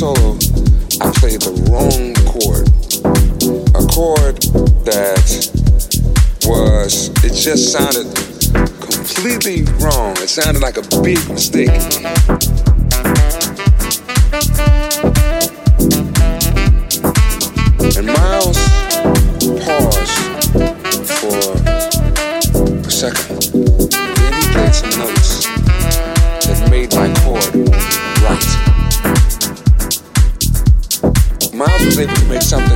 solo, I played the wrong chord. A chord that was, it just sounded completely wrong. It sounded like a big mistake. think we can make something.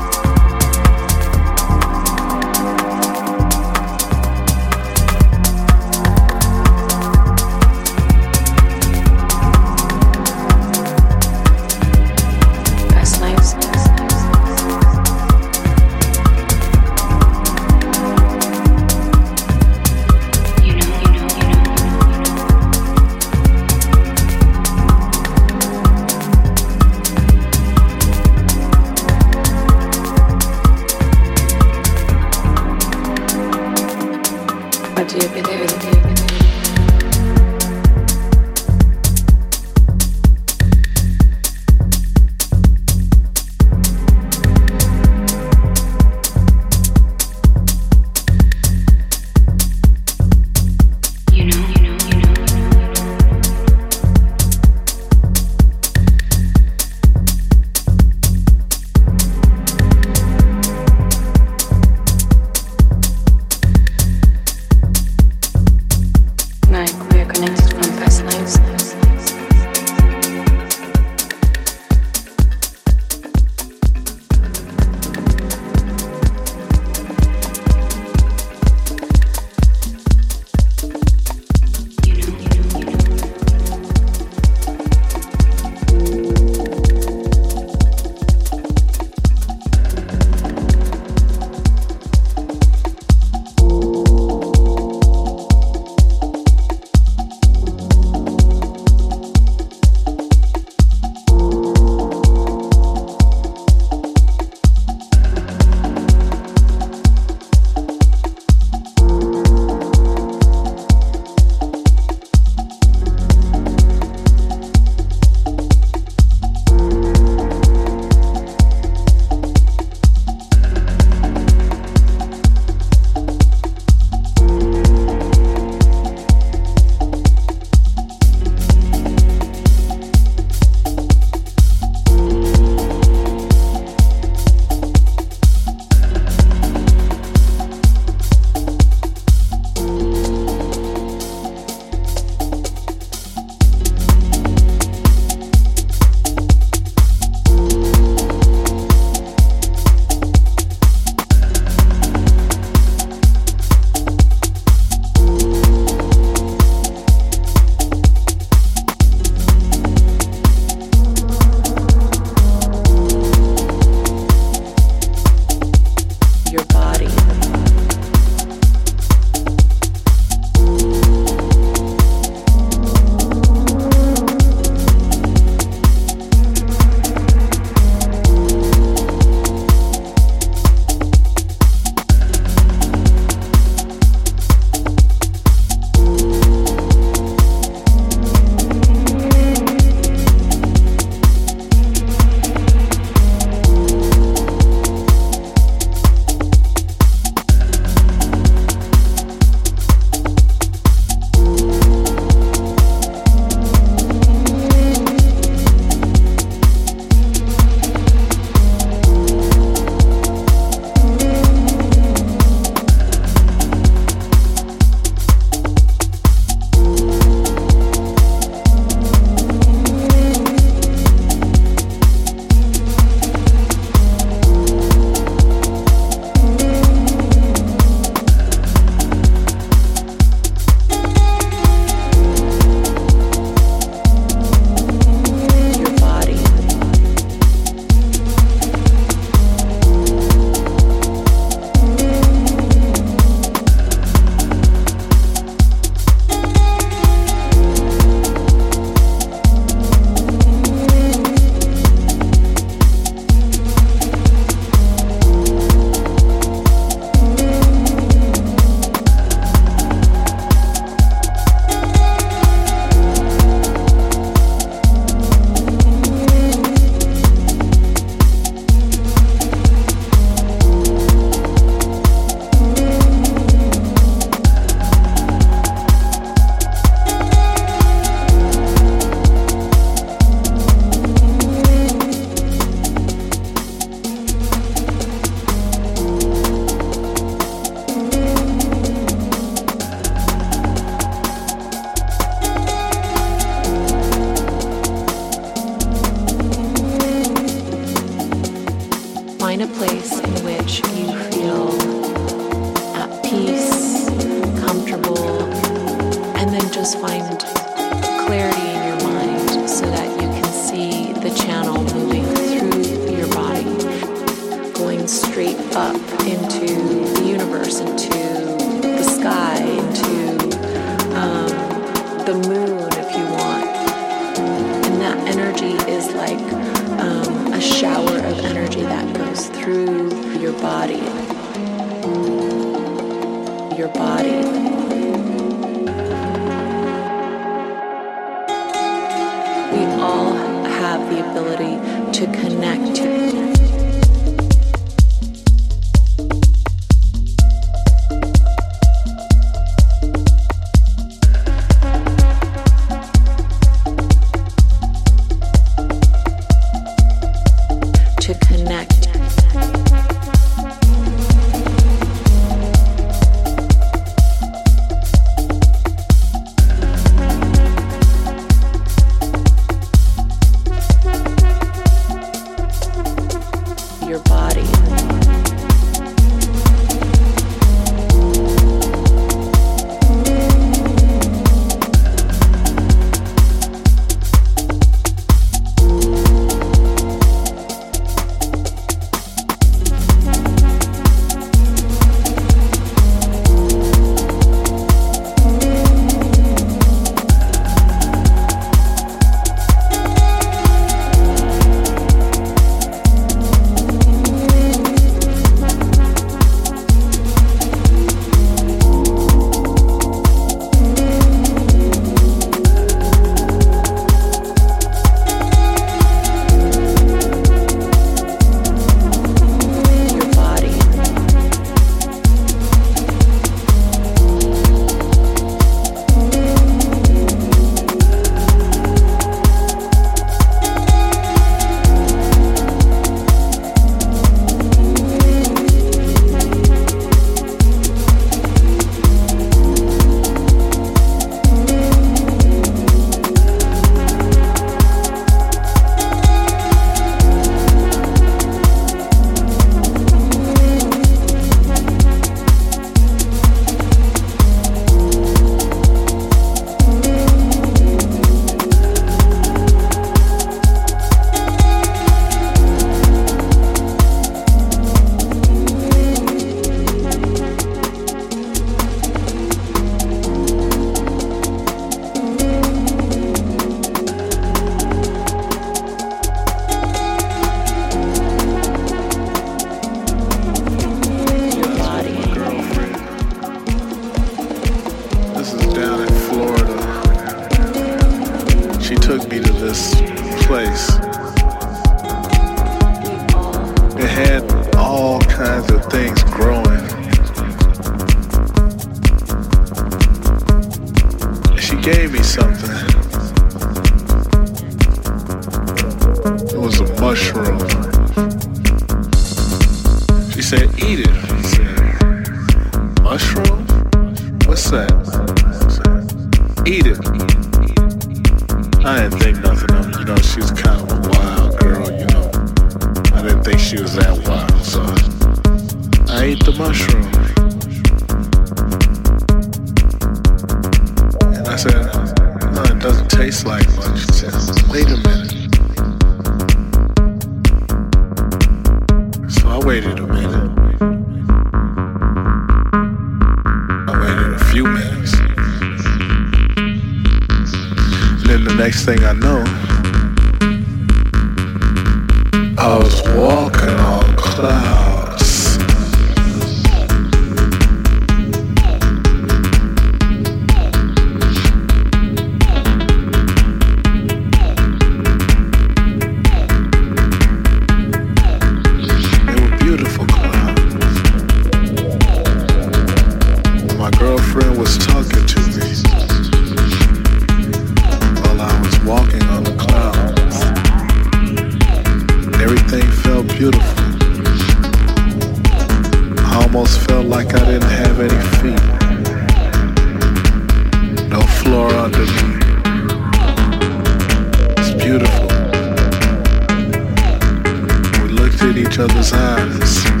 But I didn't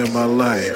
in my life.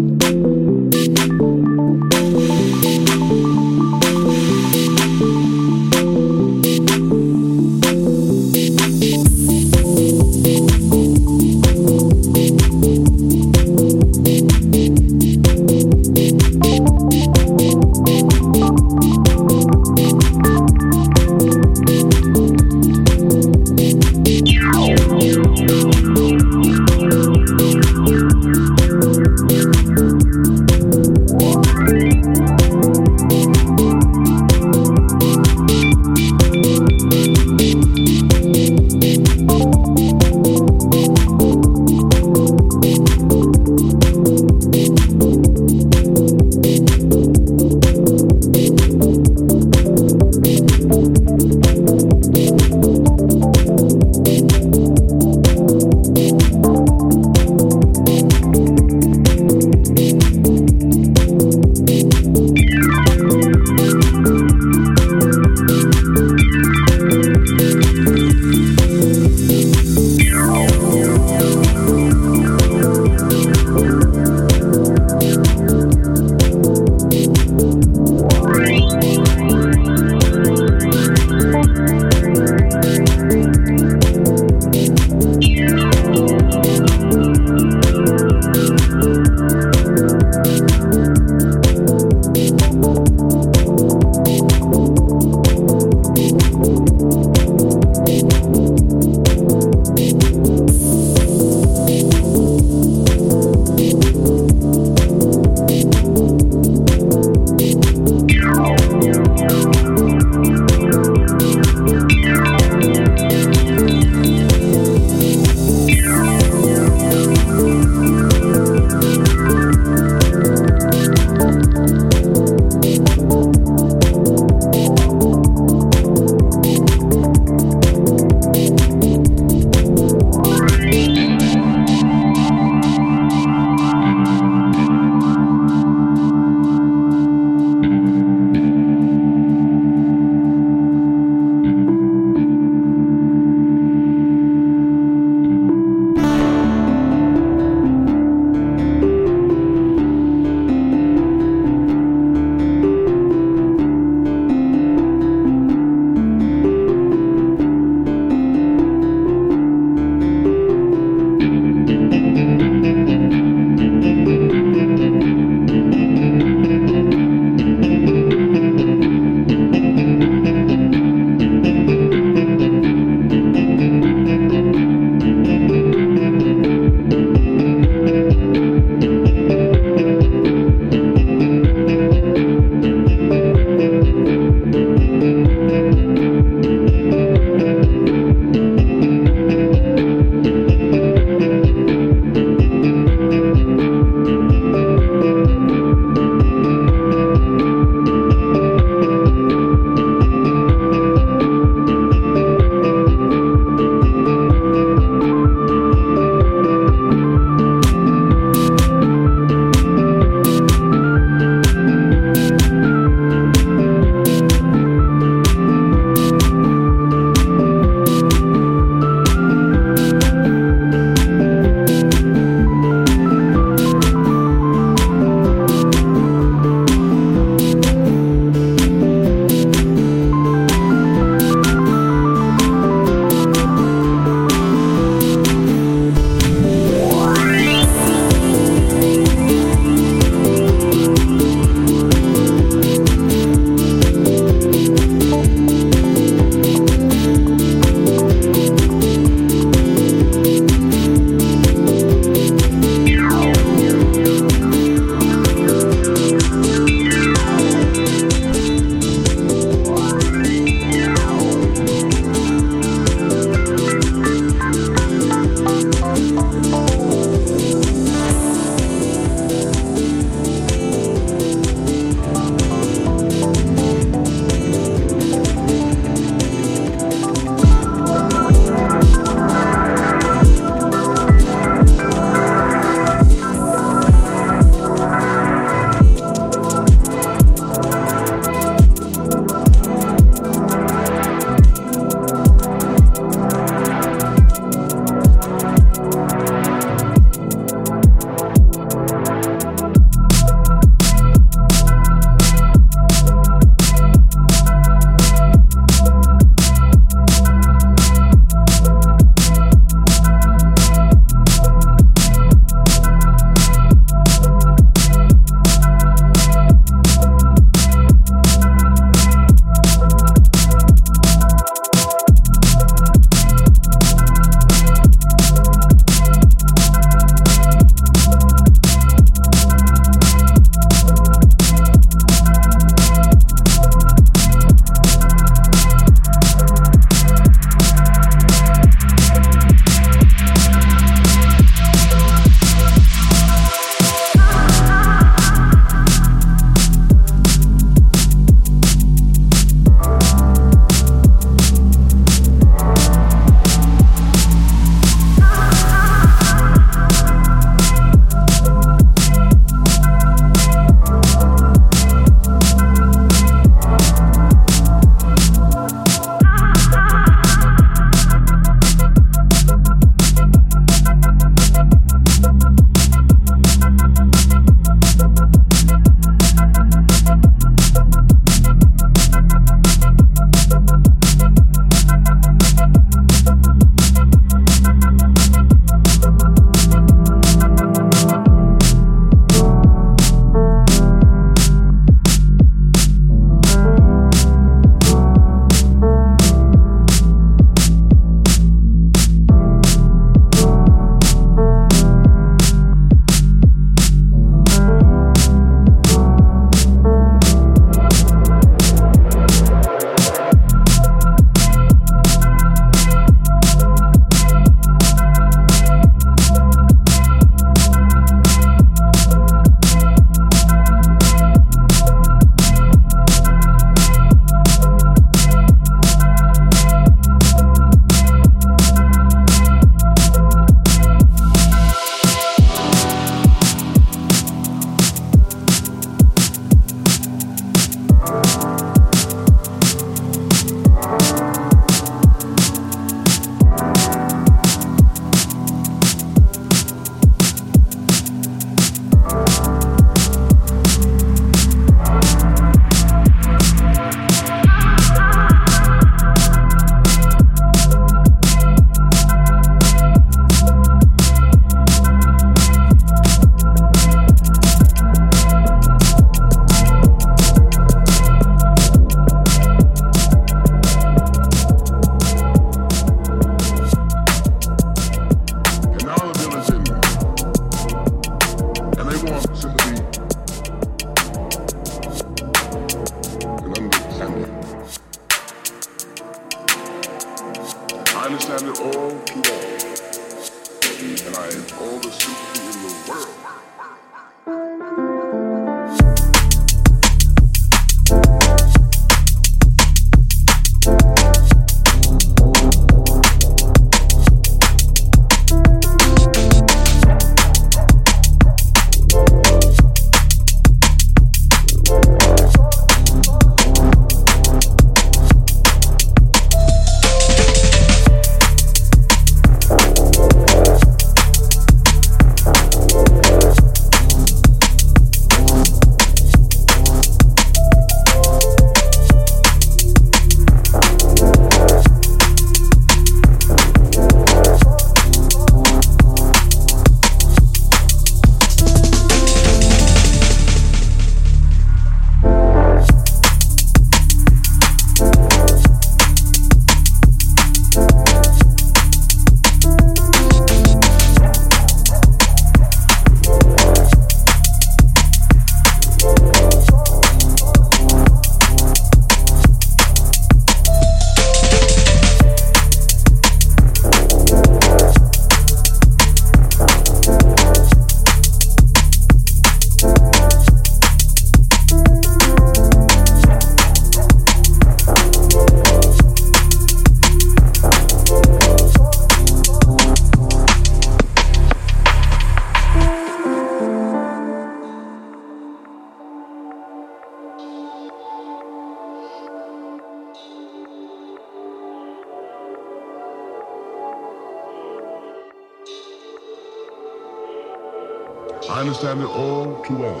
Understand it all too well.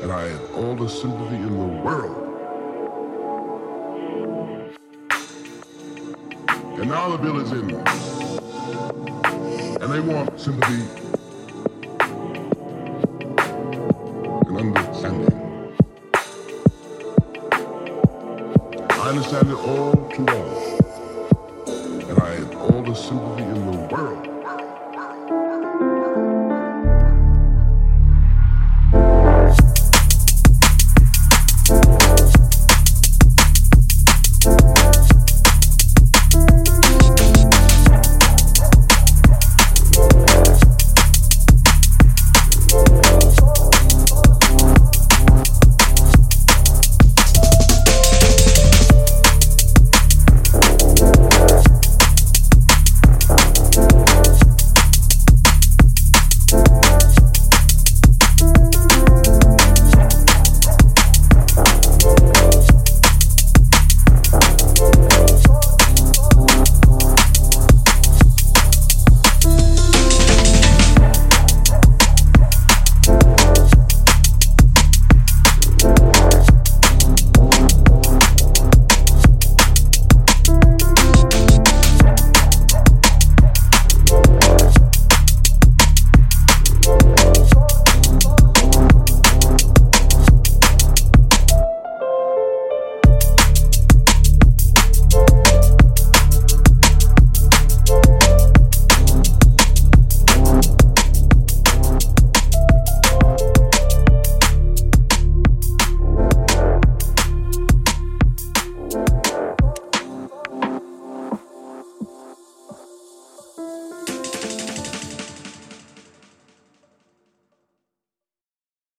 And I have all the sympathy in the world. And now the bill is in. And they want sympathy and understanding. I understand it all too well. And I have all the sympathy in the.